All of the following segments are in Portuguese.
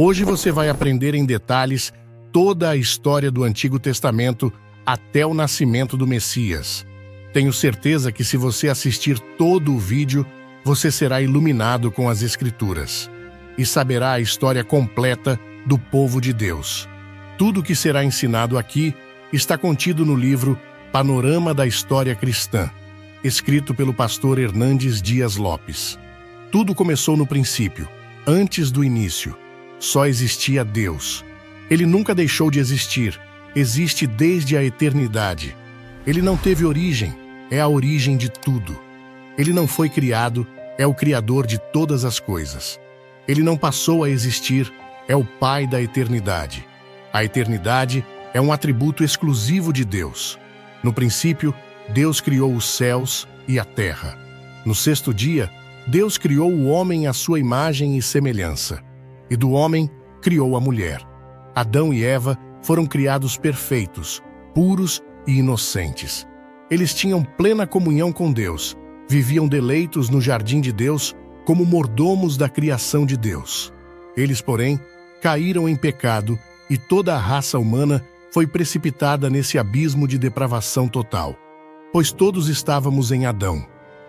Hoje você vai aprender em detalhes toda a história do Antigo Testamento até o nascimento do Messias. Tenho certeza que se você assistir todo o vídeo, você será iluminado com as Escrituras e saberá a história completa do povo de Deus. Tudo o que será ensinado aqui está contido no livro Panorama da História Cristã, escrito pelo pastor Hernandes Dias Lopes. Tudo começou no princípio, antes do início. Só existia Deus. Ele nunca deixou de existir, existe desde a eternidade. Ele não teve origem, é a origem de tudo. Ele não foi criado, é o Criador de todas as coisas. Ele não passou a existir, é o Pai da eternidade. A eternidade é um atributo exclusivo de Deus. No princípio, Deus criou os céus e a terra. No sexto dia, Deus criou o homem à sua imagem e semelhança. E do homem, criou a mulher. Adão e Eva foram criados perfeitos, puros e inocentes. Eles tinham plena comunhão com Deus, viviam deleitos no jardim de Deus como mordomos da criação de Deus. Eles, porém, caíram em pecado e toda a raça humana foi precipitada nesse abismo de depravação total. Pois todos estávamos em Adão.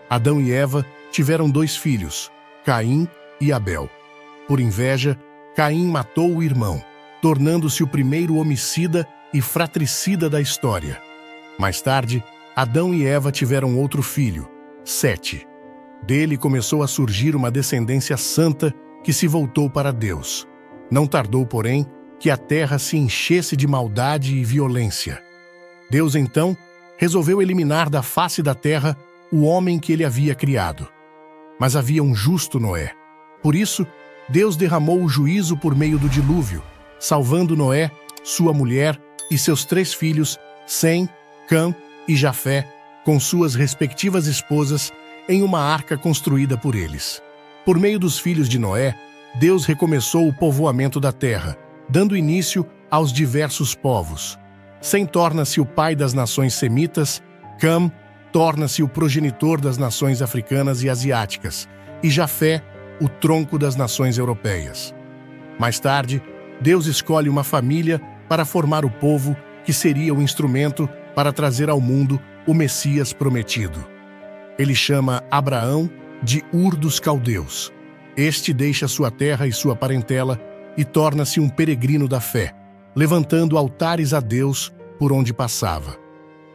Adão e Eva tiveram dois filhos, Caim e Abel. Por inveja, Caim matou o irmão, tornando-se o primeiro homicida e fratricida da história. Mais tarde, Adão e Eva tiveram outro filho, Sete. Dele começou a surgir uma descendência santa que se voltou para Deus. Não tardou, porém, que a terra se enchesse de maldade e violência. Deus, então, resolveu eliminar da face da terra o homem que ele havia criado. Mas havia um justo Noé. Por isso, Deus derramou o juízo por meio do dilúvio, salvando Noé, sua mulher e seus três filhos, Sem, Cã e Jafé, com suas respectivas esposas, em uma arca construída por eles. Por meio dos filhos de Noé, Deus recomeçou o povoamento da terra, dando início aos diversos povos. Sem torna-se o pai das nações semitas, Cam torna-se o progenitor das nações africanas e asiáticas, e Jafé, o tronco das nações europeias. Mais tarde, Deus escolhe uma família para formar o povo que seria o instrumento para trazer ao mundo o Messias prometido. Ele chama Abraão de Ur dos Caldeus. Este deixa sua terra e sua parentela e torna-se um peregrino da fé, levantando altares a Deus por onde passava.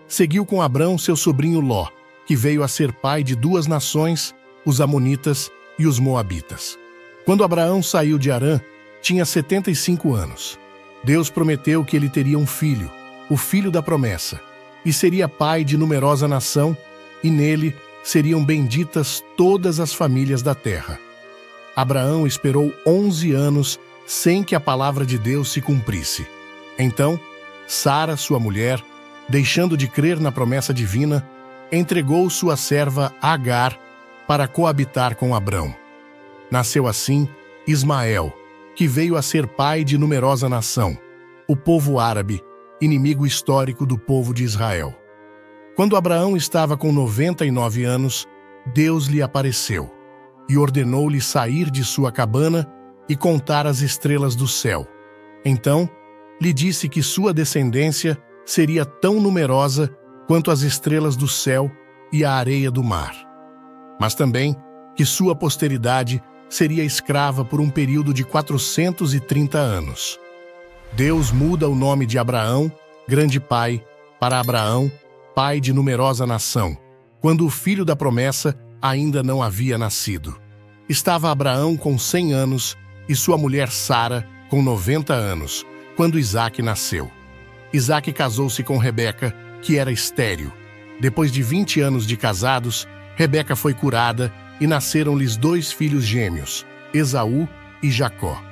Seguiu com Abrão seu sobrinho Ló, que veio a ser pai de duas nações, os Amonitas e os Moabitas. Quando Abraão saiu de Arã, tinha 75 anos. Deus prometeu que ele teria um filho, o filho da promessa, e seria pai de numerosa nação, e nele seriam benditas todas as famílias da terra. Abraão esperou 11 anos sem que a palavra de Deus se cumprisse. Então, Sara, sua mulher, deixando de crer na promessa divina, entregou sua serva Agar para coabitar com Abrão. Nasceu assim Ismael, que veio a ser pai de numerosa nação, o povo árabe, inimigo histórico do povo de Israel. Quando Abraão estava com 99 anos, Deus lhe apareceu e ordenou-lhe sair de sua cabana e contar as estrelas do céu. Então, lhe disse que sua descendência seria tão numerosa quanto as estrelas do céu e a areia do mar. Mas também que sua posteridade seria escrava por um período de 430 anos. Deus muda o nome de Abraão, grande pai, para Abraão, pai de numerosa nação, quando o filho da promessa ainda não havia nascido. Estava Abraão com 100 anos e sua mulher Sara com 90 anos, quando Isaac nasceu. Isaac casou-se com Rebeca, que era estéril. Depois de 20 anos de casados, Rebeca foi curada e nasceram-lhes dois filhos gêmeos, Esaú e Jacó.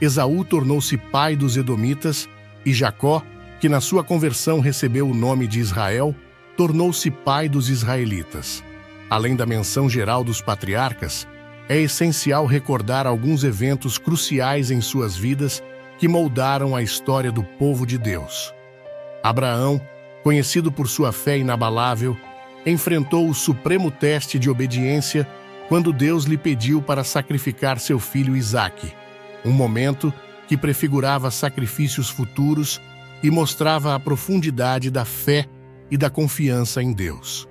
Esaú tornou-se pai dos Edomitas e Jacó, que na sua conversão recebeu o nome de Israel, tornou-se pai dos israelitas. Além da menção geral dos patriarcas, é essencial recordar alguns eventos cruciais em suas vidas que moldaram a história do povo de Deus. Abraão, conhecido por sua fé inabalável, enfrentou o supremo teste de obediência quando Deus lhe pediu para sacrificar seu filho Isaque. um momento que prefigurava sacrifícios futuros e mostrava a profundidade da fé e da confiança em Deus.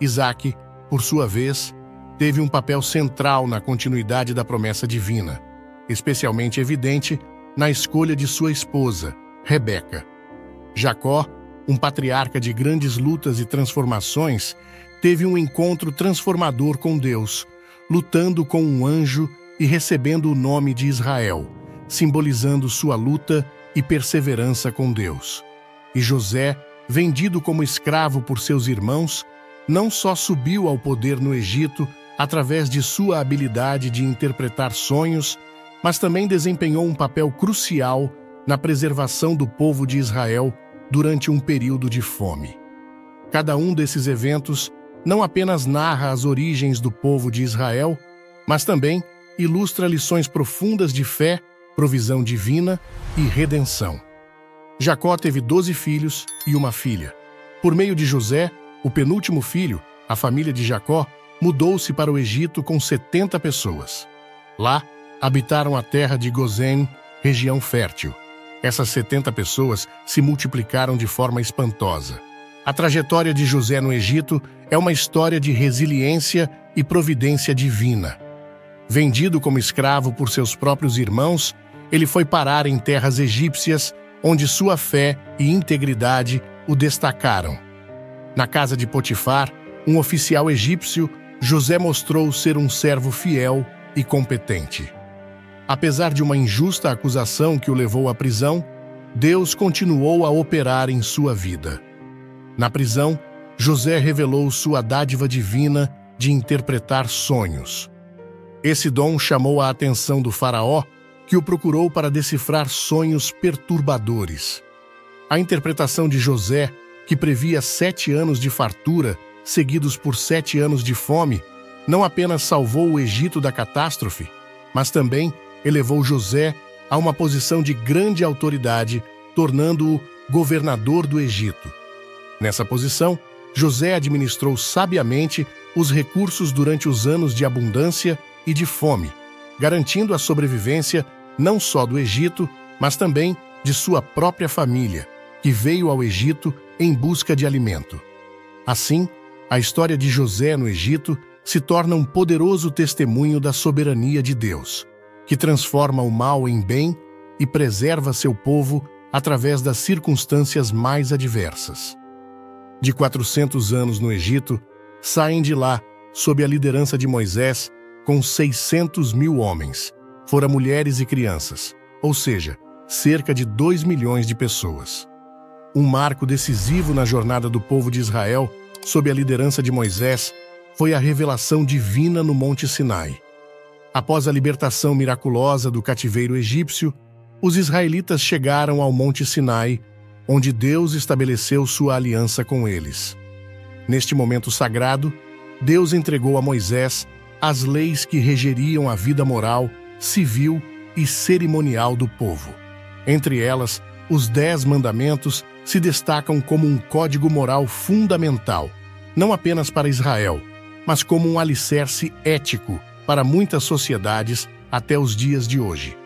Isaac, por sua vez, teve um papel central na continuidade da promessa divina, especialmente evidente na escolha de sua esposa, Rebeca. Jacó, um patriarca de grandes lutas e transformações, teve um encontro transformador com Deus, lutando com um anjo e recebendo o nome de Israel, simbolizando sua luta e perseverança com Deus. E José, vendido como escravo por seus irmãos, não só subiu ao poder no Egito através de sua habilidade de interpretar sonhos, mas também desempenhou um papel crucial na preservação do povo de Israel durante um período de fome. Cada um desses eventos não apenas narra as origens do povo de Israel, mas também ilustra lições profundas de fé, provisão divina e redenção. Jacó teve doze filhos e uma filha. Por meio de José, o penúltimo filho, a família de Jacó mudou-se para o Egito com 70 pessoas. Lá, habitaram a terra de Gozém, região fértil. Essas 70 pessoas se multiplicaram de forma espantosa. A trajetória de José no Egito é uma história de resiliência e providência divina. Vendido como escravo por seus próprios irmãos, ele foi parar em terras egípcias, onde sua fé e integridade o destacaram. Na casa de Potifar, um oficial egípcio, José mostrou ser um servo fiel e competente. Apesar de uma injusta acusação que o levou à prisão, Deus continuou a operar em sua vida. Na prisão, José revelou sua dádiva divina de interpretar sonhos. Esse dom chamou a atenção do Faraó, que o procurou para decifrar sonhos perturbadores. A interpretação de José, que previa sete anos de fartura, seguidos por sete anos de fome, não apenas salvou o Egito da catástrofe, mas também elevou José a uma posição de grande autoridade, tornando-o governador do Egito. Nessa posição, José administrou sabiamente os recursos durante os anos de abundância e de fome, garantindo a sobrevivência não só do Egito, mas também de sua própria família, que veio ao Egito em busca de alimento. Assim, a história de José no Egito se torna um poderoso testemunho da soberania de Deus, que transforma o mal em bem e preserva seu povo através das circunstâncias mais adversas de 400 anos no Egito, saem de lá, sob a liderança de Moisés, com 600 mil homens, fora mulheres e crianças, ou seja, cerca de 2 milhões de pessoas. Um marco decisivo na jornada do povo de Israel, sob a liderança de Moisés, foi a revelação divina no Monte Sinai. Após a libertação miraculosa do cativeiro egípcio, os israelitas chegaram ao Monte Sinai onde Deus estabeleceu sua aliança com eles. Neste momento sagrado, Deus entregou a Moisés as leis que regeriam a vida moral, civil e cerimonial do povo. Entre elas, os Dez Mandamentos se destacam como um código moral fundamental, não apenas para Israel, mas como um alicerce ético para muitas sociedades até os dias de hoje.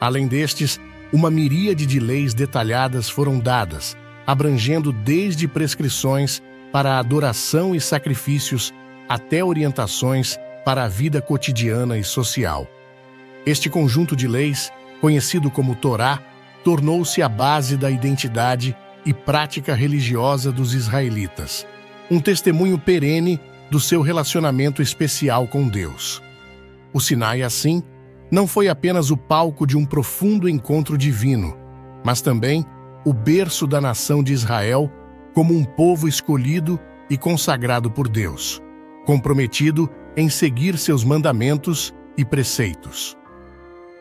Além destes, uma miríade de leis detalhadas foram dadas, abrangendo desde prescrições para adoração e sacrifícios até orientações para a vida cotidiana e social. Este conjunto de leis, conhecido como Torá, tornou-se a base da identidade e prática religiosa dos israelitas, um testemunho perene do seu relacionamento especial com Deus. O Sinai, assim, não foi apenas o palco de um profundo encontro divino, mas também o berço da nação de Israel como um povo escolhido e consagrado por Deus, comprometido em seguir seus mandamentos e preceitos.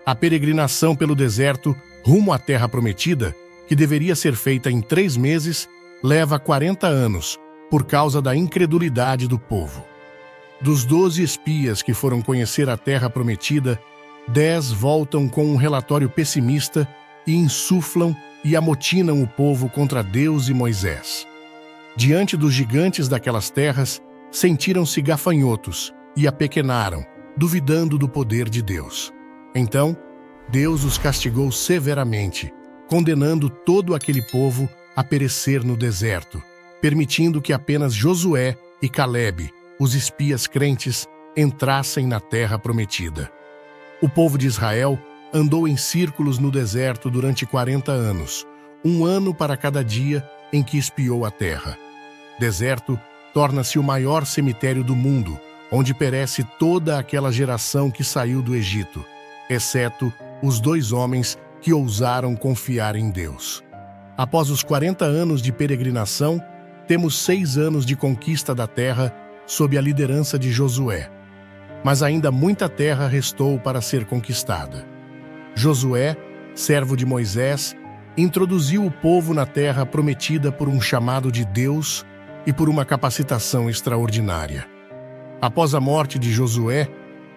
A peregrinação pelo deserto rumo à Terra Prometida, que deveria ser feita em três meses, leva 40 anos, por causa da incredulidade do povo. Dos doze espias que foram conhecer a Terra Prometida, Dez voltam com um relatório pessimista e insuflam e amotinam o povo contra Deus e Moisés. Diante dos gigantes daquelas terras, sentiram-se gafanhotos e apequenaram, duvidando do poder de Deus. Então, Deus os castigou severamente, condenando todo aquele povo a perecer no deserto, permitindo que apenas Josué e Caleb, os espias crentes, entrassem na terra prometida. O povo de Israel andou em círculos no deserto durante 40 anos, um ano para cada dia em que espiou a terra. Deserto torna-se o maior cemitério do mundo, onde perece toda aquela geração que saiu do Egito, exceto os dois homens que ousaram confiar em Deus. Após os 40 anos de peregrinação, temos seis anos de conquista da terra sob a liderança de Josué. Mas ainda muita terra restou para ser conquistada. Josué, servo de Moisés, introduziu o povo na terra prometida por um chamado de Deus e por uma capacitação extraordinária. Após a morte de Josué,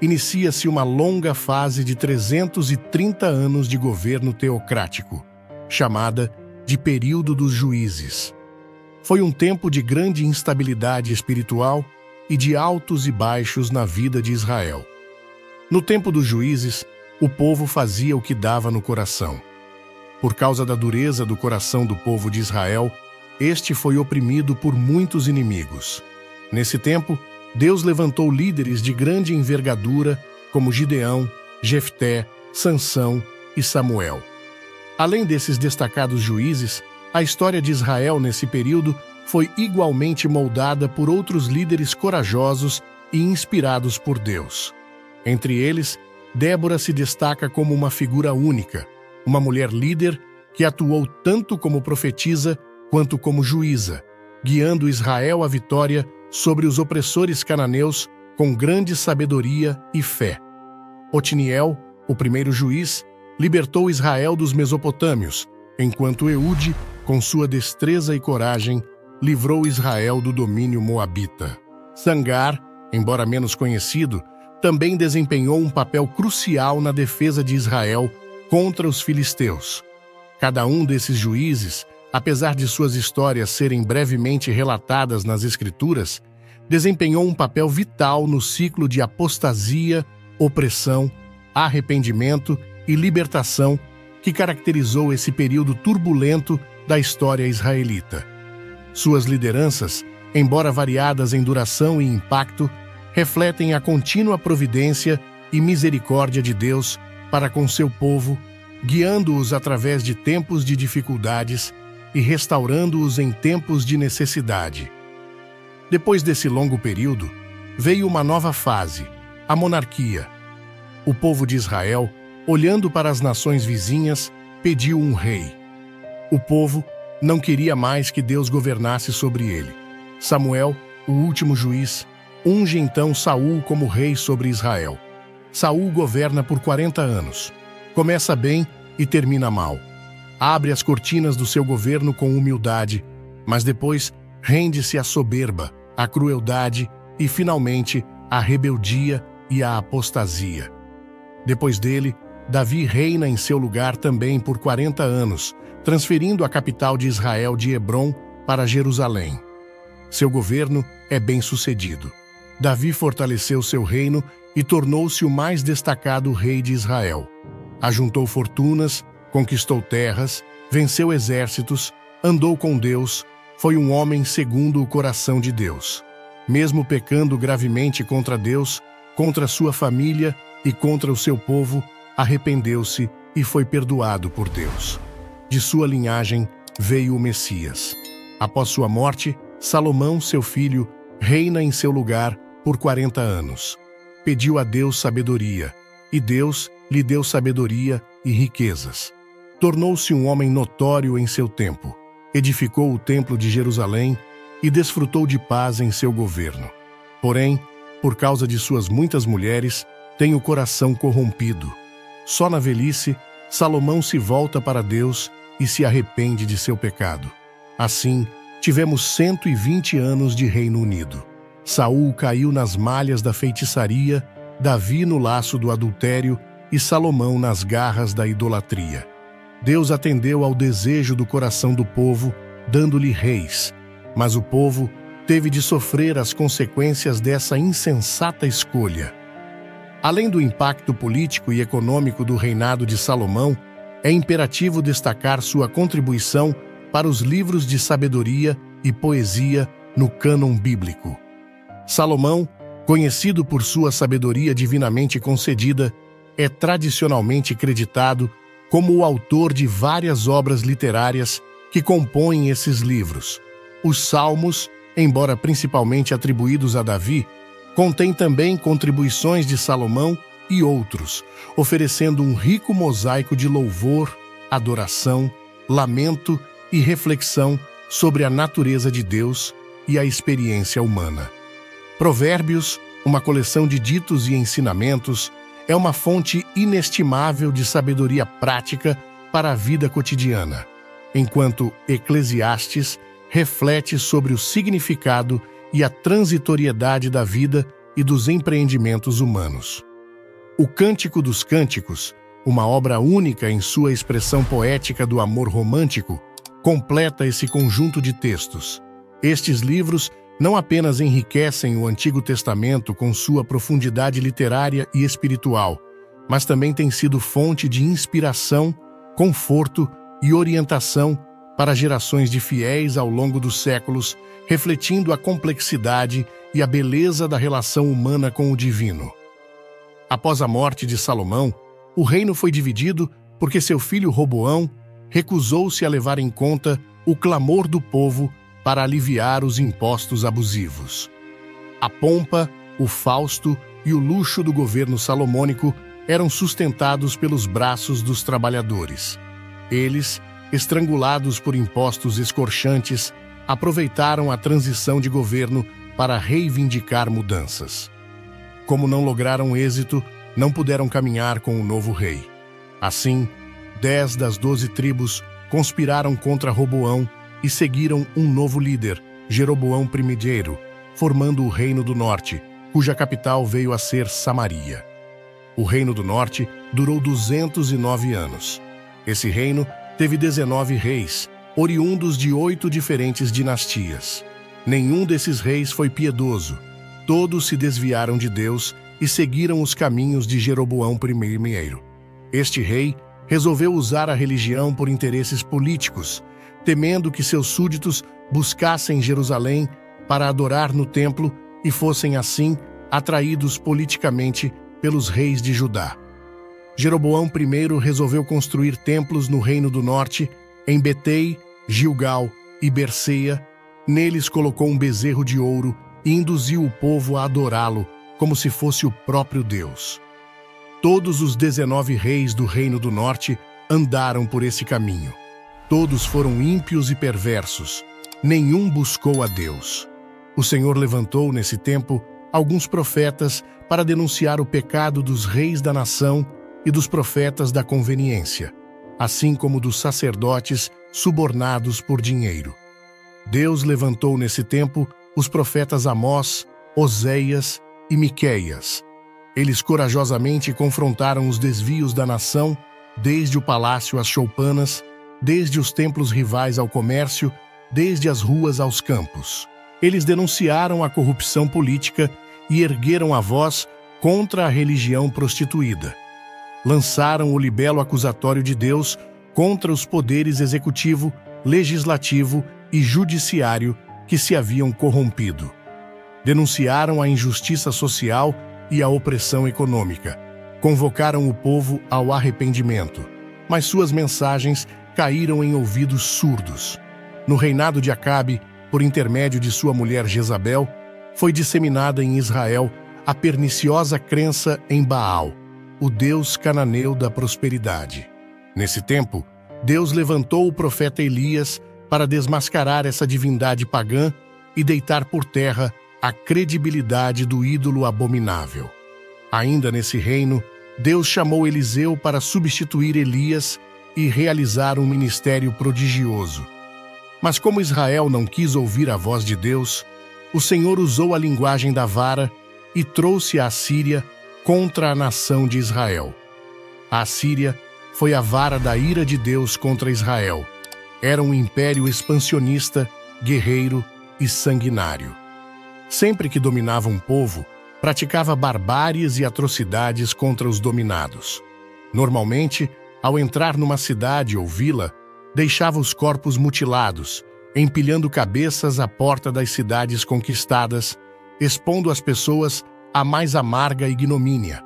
inicia-se uma longa fase de 330 anos de governo teocrático, chamada de Período dos Juízes. Foi um tempo de grande instabilidade espiritual e de altos e baixos na vida de Israel. No tempo dos juízes, o povo fazia o que dava no coração. Por causa da dureza do coração do povo de Israel, este foi oprimido por muitos inimigos. Nesse tempo, Deus levantou líderes de grande envergadura, como Gideão, Jefté, Sansão e Samuel. Além desses destacados juízes, a história de Israel nesse período foi igualmente moldada por outros líderes corajosos e inspirados por Deus. Entre eles, Débora se destaca como uma figura única, uma mulher líder que atuou tanto como profetisa quanto como juíza, guiando Israel à vitória sobre os opressores cananeus com grande sabedoria e fé. Otiniel, o primeiro juiz, libertou Israel dos Mesopotâmios, enquanto Eude, com sua destreza e coragem, livrou Israel do domínio moabita. Sangar, embora menos conhecido, também desempenhou um papel crucial na defesa de Israel contra os filisteus. Cada um desses juízes, apesar de suas histórias serem brevemente relatadas nas Escrituras, desempenhou um papel vital no ciclo de apostasia, opressão, arrependimento e libertação que caracterizou esse período turbulento da história israelita. Suas lideranças, embora variadas em duração e impacto, refletem a contínua providência e misericórdia de Deus para com seu povo, guiando-os através de tempos de dificuldades e restaurando-os em tempos de necessidade. Depois desse longo período, veio uma nova fase, a monarquia. O povo de Israel, olhando para as nações vizinhas, pediu um rei. O povo não queria mais que Deus governasse sobre ele. Samuel, o último juiz, unge então Saul como rei sobre Israel. Saul governa por 40 anos. Começa bem e termina mal. Abre as cortinas do seu governo com humildade, mas depois rende-se à soberba, à crueldade e, finalmente, à rebeldia e à apostasia. Depois dele, Davi reina em seu lugar também por 40 anos, transferindo a capital de Israel de Hebron para Jerusalém. Seu governo é bem sucedido. Davi fortaleceu seu reino e tornou-se o mais destacado rei de Israel. Ajuntou fortunas, conquistou terras, venceu exércitos, andou com Deus, foi um homem segundo o coração de Deus. Mesmo pecando gravemente contra Deus, contra sua família e contra o seu povo, arrependeu-se e foi perdoado por Deus. De sua linhagem veio o Messias. Após sua morte, Salomão, seu filho, reina em seu lugar por 40 anos pediu a Deus sabedoria, e Deus lhe deu sabedoria e riquezas. Tornou-se um homem notório em seu tempo, edificou o templo de Jerusalém e desfrutou de paz em seu governo. Porém, por causa de suas muitas mulheres, tem o coração corrompido. Só na velhice, Salomão se volta para Deus e se arrepende de seu pecado. Assim, tivemos 120 anos de Reino Unido. Saul caiu nas malhas da feitiçaria, Davi no laço do adultério e Salomão nas garras da idolatria. Deus atendeu ao desejo do coração do povo, dando-lhe reis, mas o povo teve de sofrer as consequências dessa insensata escolha. Além do impacto político e econômico do reinado de Salomão, é imperativo destacar sua contribuição para os livros de sabedoria e poesia no cânon bíblico. Salomão, conhecido por sua sabedoria divinamente concedida, é tradicionalmente creditado como o autor de várias obras literárias que compõem esses livros. Os Salmos, embora principalmente atribuídos a Davi, Contém também contribuições de Salomão e outros, oferecendo um rico mosaico de louvor, adoração, lamento e reflexão sobre a natureza de Deus e a experiência humana. Provérbios, uma coleção de ditos e ensinamentos, é uma fonte inestimável de sabedoria prática para a vida cotidiana, enquanto Eclesiastes reflete sobre o significado e a transitoriedade da vida e dos empreendimentos humanos. O Cântico dos Cânticos, uma obra única em sua expressão poética do amor romântico, completa esse conjunto de textos. Estes livros não apenas enriquecem o Antigo Testamento com sua profundidade literária e espiritual, mas também têm sido fonte de inspiração, conforto e orientação para gerações de fiéis ao longo dos séculos, refletindo a complexidade e a beleza da relação humana com o divino. Após a morte de Salomão, o reino foi dividido porque seu filho Roboão recusou-se a levar em conta o clamor do povo para aliviar os impostos abusivos. A pompa, o fausto e o luxo do governo salomônico eram sustentados pelos braços dos trabalhadores. Eles estrangulados por impostos escorchantes, aproveitaram a transição de governo para reivindicar mudanças. Como não lograram êxito, não puderam caminhar com o novo rei. Assim, dez das doze tribos conspiraram contra Roboão e seguiram um novo líder, Jeroboão I, formando o Reino do Norte, cuja capital veio a ser Samaria. O Reino do Norte durou 209 anos. Esse reino teve 19 reis, oriundos de oito diferentes dinastias. Nenhum desses reis foi piedoso. Todos se desviaram de Deus e seguiram os caminhos de Jeroboão I. Este rei resolveu usar a religião por interesses políticos, temendo que seus súditos buscassem Jerusalém para adorar no templo e fossem assim atraídos politicamente pelos reis de Judá. Jeroboão I resolveu construir templos no Reino do Norte, em Betei, Gilgal e Berceia. Neles colocou um bezerro de ouro e induziu o povo a adorá-lo como se fosse o próprio Deus. Todos os dezenove reis do Reino do Norte andaram por esse caminho. Todos foram ímpios e perversos. Nenhum buscou a Deus. O Senhor levantou, nesse tempo, alguns profetas para denunciar o pecado dos reis da nação e dos profetas da conveniência, assim como dos sacerdotes subornados por dinheiro. Deus levantou nesse tempo os profetas Amós, Oséias e Miqueias. Eles corajosamente confrontaram os desvios da nação, desde o palácio às choupanas, desde os templos rivais ao comércio, desde as ruas aos campos. Eles denunciaram a corrupção política e ergueram a voz contra a religião prostituída lançaram o libelo acusatório de Deus contra os poderes executivo, legislativo e judiciário que se haviam corrompido. Denunciaram a injustiça social e a opressão econômica. Convocaram o povo ao arrependimento, mas suas mensagens caíram em ouvidos surdos. No reinado de Acabe, por intermédio de sua mulher Jezabel, foi disseminada em Israel a perniciosa crença em Baal, o Deus cananeu da prosperidade. Nesse tempo, Deus levantou o profeta Elias para desmascarar essa divindade pagã e deitar por terra a credibilidade do ídolo abominável. Ainda nesse reino, Deus chamou Eliseu para substituir Elias e realizar um ministério prodigioso. Mas como Israel não quis ouvir a voz de Deus, o Senhor usou a linguagem da vara e trouxe a Síria contra a nação de Israel. A Síria foi a vara da ira de Deus contra Israel. Era um império expansionista, guerreiro e sanguinário. Sempre que dominava um povo, praticava barbáries e atrocidades contra os dominados. Normalmente, ao entrar numa cidade ou vila, deixava os corpos mutilados, empilhando cabeças à porta das cidades conquistadas, expondo as pessoas à mais amarga ignomínia.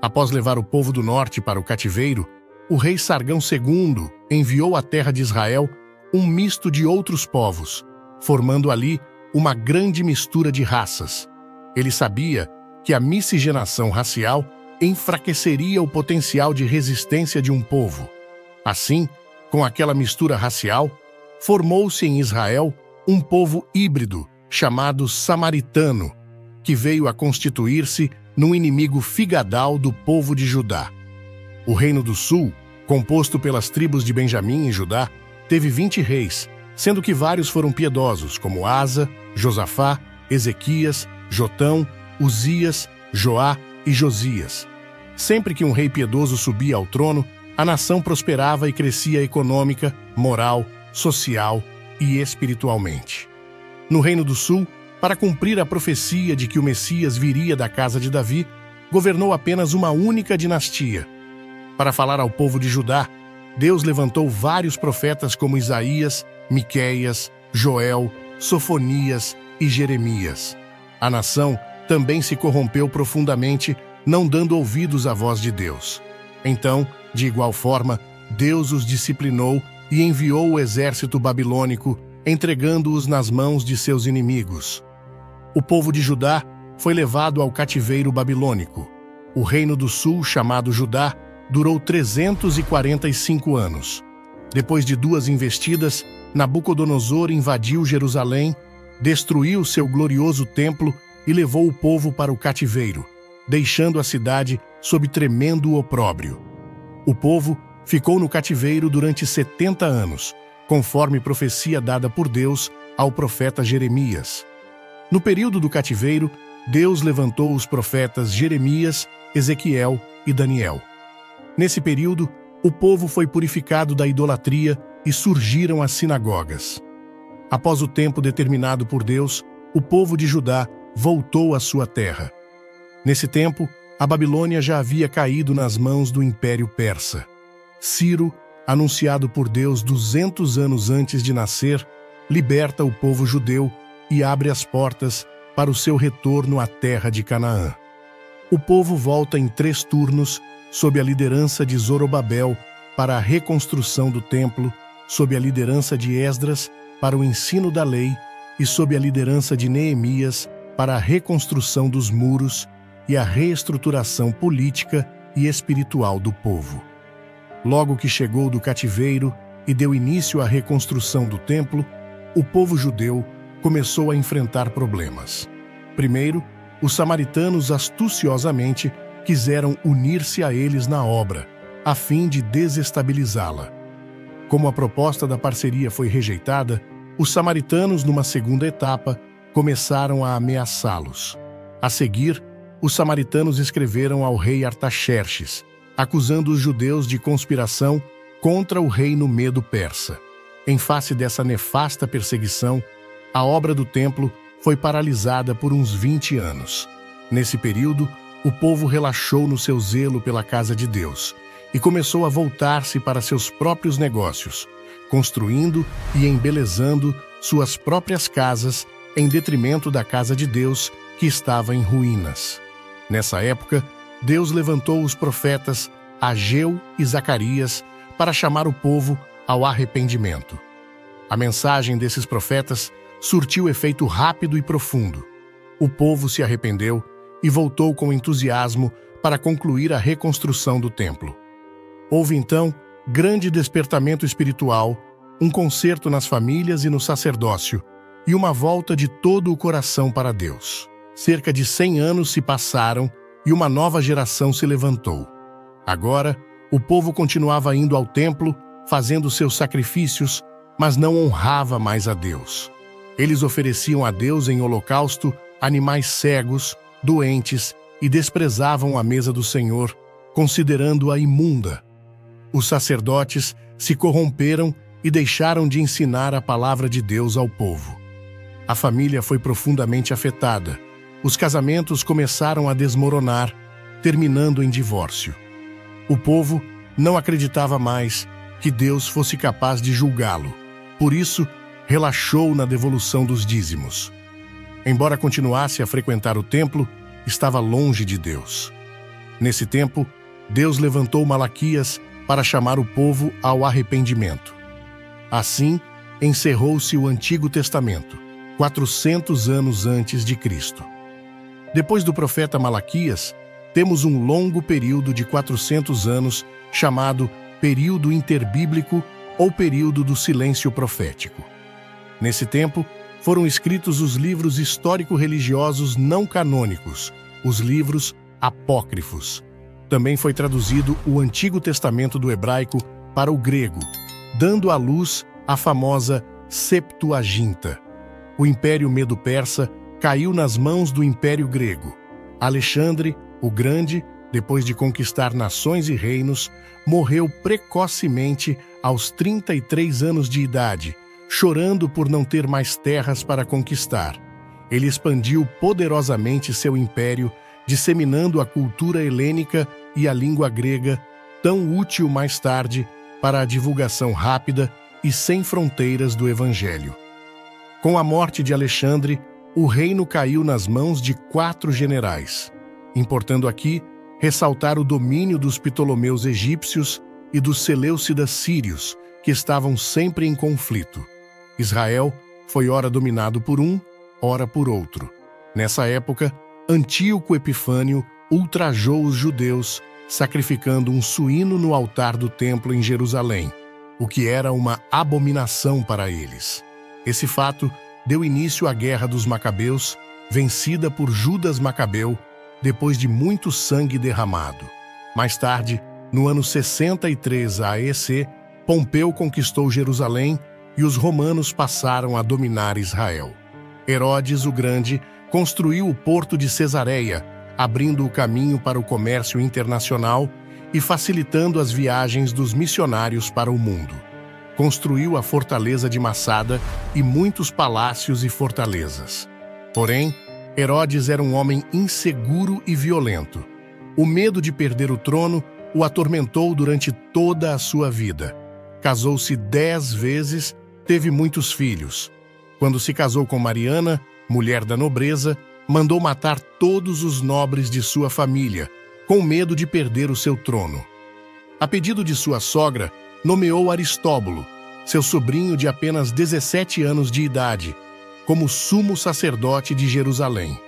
Após levar o povo do norte para o cativeiro, o rei Sargão II enviou à terra de Israel um misto de outros povos, formando ali uma grande mistura de raças. Ele sabia que a miscigenação racial enfraqueceria o potencial de resistência de um povo. Assim, com aquela mistura racial, formou-se em Israel um povo híbrido chamado samaritano, que veio a constituir-se num inimigo figadal do povo de Judá. O Reino do Sul, composto pelas tribos de Benjamim e Judá, teve vinte reis, sendo que vários foram piedosos, como Asa, Josafá, Ezequias, Jotão, Uzias, Joá e Josias. Sempre que um rei piedoso subia ao trono, a nação prosperava e crescia econômica, moral, social e espiritualmente. No Reino do Sul, para cumprir a profecia de que o Messias viria da casa de Davi, governou apenas uma única dinastia. Para falar ao povo de Judá, Deus levantou vários profetas como Isaías, Miqueias, Joel, Sofonias e Jeremias. A nação também se corrompeu profundamente, não dando ouvidos à voz de Deus. Então, de igual forma, Deus os disciplinou e enviou o exército babilônico, entregando-os nas mãos de seus inimigos. O povo de Judá foi levado ao cativeiro babilônico. O reino do sul, chamado Judá, durou 345 anos. Depois de duas investidas, Nabucodonosor invadiu Jerusalém, destruiu seu glorioso templo e levou o povo para o cativeiro, deixando a cidade sob tremendo opróbrio. O povo ficou no cativeiro durante 70 anos, conforme profecia dada por Deus ao profeta Jeremias. No período do cativeiro, Deus levantou os profetas Jeremias, Ezequiel e Daniel. Nesse período, o povo foi purificado da idolatria e surgiram as sinagogas. Após o tempo determinado por Deus, o povo de Judá voltou à sua terra. Nesse tempo, a Babilônia já havia caído nas mãos do Império Persa. Ciro, anunciado por Deus 200 anos antes de nascer, liberta o povo judeu e abre as portas para o seu retorno à terra de Canaã. O povo volta em três turnos, sob a liderança de Zorobabel, para a reconstrução do templo, sob a liderança de Esdras, para o ensino da lei, e sob a liderança de Neemias, para a reconstrução dos muros e a reestruturação política e espiritual do povo. Logo que chegou do cativeiro e deu início à reconstrução do templo, o povo judeu começou a enfrentar problemas. Primeiro, os samaritanos astuciosamente quiseram unir-se a eles na obra, a fim de desestabilizá-la. Como a proposta da parceria foi rejeitada, os samaritanos, numa segunda etapa, começaram a ameaçá-los. A seguir, os samaritanos escreveram ao rei Artaxerxes, acusando os judeus de conspiração contra o reino medo-persa. Em face dessa nefasta perseguição, a obra do templo foi paralisada por uns 20 anos. Nesse período, o povo relaxou no seu zelo pela casa de Deus e começou a voltar-se para seus próprios negócios, construindo e embelezando suas próprias casas em detrimento da casa de Deus que estava em ruínas. Nessa época, Deus levantou os profetas Ageu e Zacarias para chamar o povo ao arrependimento. A mensagem desses profetas surtiu efeito rápido e profundo. O povo se arrependeu e voltou com entusiasmo para concluir a reconstrução do templo. Houve então grande despertamento espiritual, um concerto nas famílias e no sacerdócio, e uma volta de todo o coração para Deus. Cerca de cem anos se passaram e uma nova geração se levantou. Agora, o povo continuava indo ao templo, fazendo seus sacrifícios, mas não honrava mais a Deus. Eles ofereciam a Deus em holocausto animais cegos, doentes e desprezavam a mesa do Senhor, considerando-a imunda. Os sacerdotes se corromperam e deixaram de ensinar a palavra de Deus ao povo. A família foi profundamente afetada os casamentos começaram a desmoronar, terminando em divórcio. O povo não acreditava mais que Deus fosse capaz de julgá-lo. Por isso, relaxou na devolução dos dízimos. Embora continuasse a frequentar o templo, estava longe de Deus. Nesse tempo, Deus levantou Malaquias para chamar o povo ao arrependimento. Assim, encerrou-se o Antigo Testamento, 400 anos antes de Cristo. Depois do profeta Malaquias, temos um longo período de 400 anos chamado período interbíblico ou período do silêncio profético. Nesse tempo, foram escritos os livros histórico-religiosos não canônicos, os livros apócrifos. Também foi traduzido o Antigo Testamento do hebraico para o grego, dando à luz a famosa Septuaginta. O Império Medo-Persa caiu nas mãos do Império Grego. Alexandre, o Grande, depois de conquistar nações e reinos, morreu precocemente aos 33 anos de idade, chorando por não ter mais terras para conquistar. Ele expandiu poderosamente seu império, disseminando a cultura helênica e a língua grega, tão útil mais tarde para a divulgação rápida e sem fronteiras do Evangelho. Com a morte de Alexandre, o reino caiu nas mãos de quatro generais, importando aqui ressaltar o domínio dos Ptolomeus egípcios e dos Seleucidas sírios, que estavam sempre em conflito. Israel foi ora dominado por um, ora por outro. Nessa época, Antíoco Epifânio ultrajou os judeus, sacrificando um suíno no altar do templo em Jerusalém, o que era uma abominação para eles. Esse fato deu início à Guerra dos Macabeus, vencida por Judas Macabeu, depois de muito sangue derramado. Mais tarde, no ano 63 AEC, Pompeu conquistou Jerusalém e os romanos passaram a dominar Israel. Herodes o Grande construiu o porto de Cesareia, abrindo o caminho para o comércio internacional e facilitando as viagens dos missionários para o mundo. Construiu a fortaleza de Massada e muitos palácios e fortalezas. Porém, Herodes era um homem inseguro e violento. O medo de perder o trono o atormentou durante toda a sua vida. Casou-se dez vezes, teve muitos filhos. Quando se casou com Mariana, mulher da nobreza, mandou matar todos os nobres de sua família, com medo de perder o seu trono. A pedido de sua sogra, nomeou Aristóbulo, seu sobrinho de apenas 17 anos de idade, como sumo sacerdote de Jerusalém.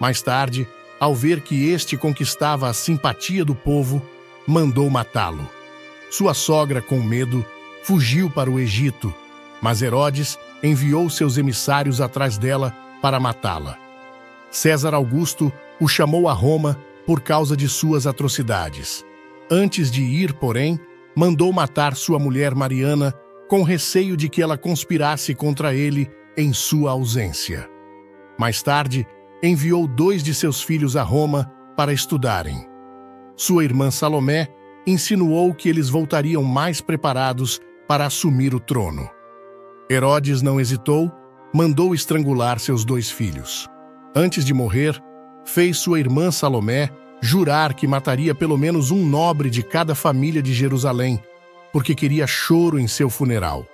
Mais tarde, ao ver que este conquistava a simpatia do povo, mandou matá-lo. Sua sogra, com medo, fugiu para o Egito, mas Herodes enviou seus emissários atrás dela para matá-la. César Augusto o chamou a Roma por causa de suas atrocidades. Antes de ir, porém, mandou matar sua mulher Mariana com receio de que ela conspirasse contra ele em sua ausência. Mais tarde, enviou dois de seus filhos a Roma para estudarem. Sua irmã Salomé insinuou que eles voltariam mais preparados para assumir o trono. Herodes não hesitou, mandou estrangular seus dois filhos. Antes de morrer, fez sua irmã Salomé jurar que mataria pelo menos um nobre de cada família de Jerusalém, porque queria choro em seu funeral.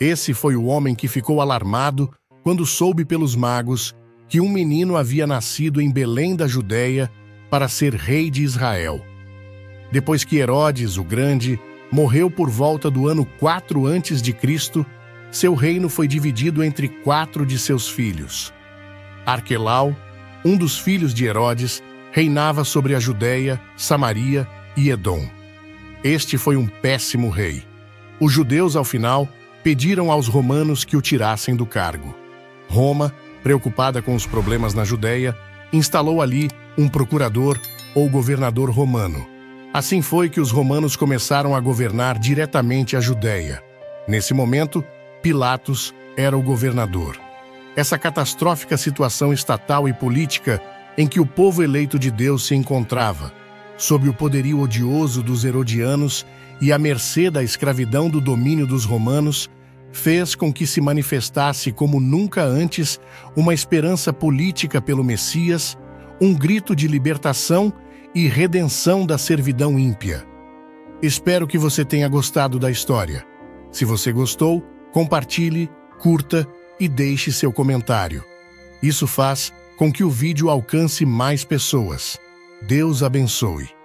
Esse foi o homem que ficou alarmado quando soube pelos magos que um menino havia nascido em Belém da Judéia para ser rei de Israel. Depois que Herodes, o Grande, morreu por volta do ano 4 antes de Cristo, seu reino foi dividido entre quatro de seus filhos. Arquelau, um dos filhos de Herodes, reinava sobre a Judéia, Samaria e Edom. Este foi um péssimo rei. Os judeus, ao final, pediram aos romanos que o tirassem do cargo. Roma, preocupada com os problemas na Judéia, instalou ali um procurador ou governador romano. Assim foi que os romanos começaram a governar diretamente a Judéia. Nesse momento, Pilatos era o governador. Essa catastrófica situação estatal e política em que o povo eleito de Deus se encontrava, sob o poderio odioso dos herodianos e à mercê da escravidão do domínio dos romanos, fez com que se manifestasse como nunca antes uma esperança política pelo Messias, um grito de libertação e redenção da servidão ímpia. Espero que você tenha gostado da história. Se você gostou, compartilhe, curta e deixe seu comentário. Isso faz com que o vídeo alcance mais pessoas. Deus abençoe.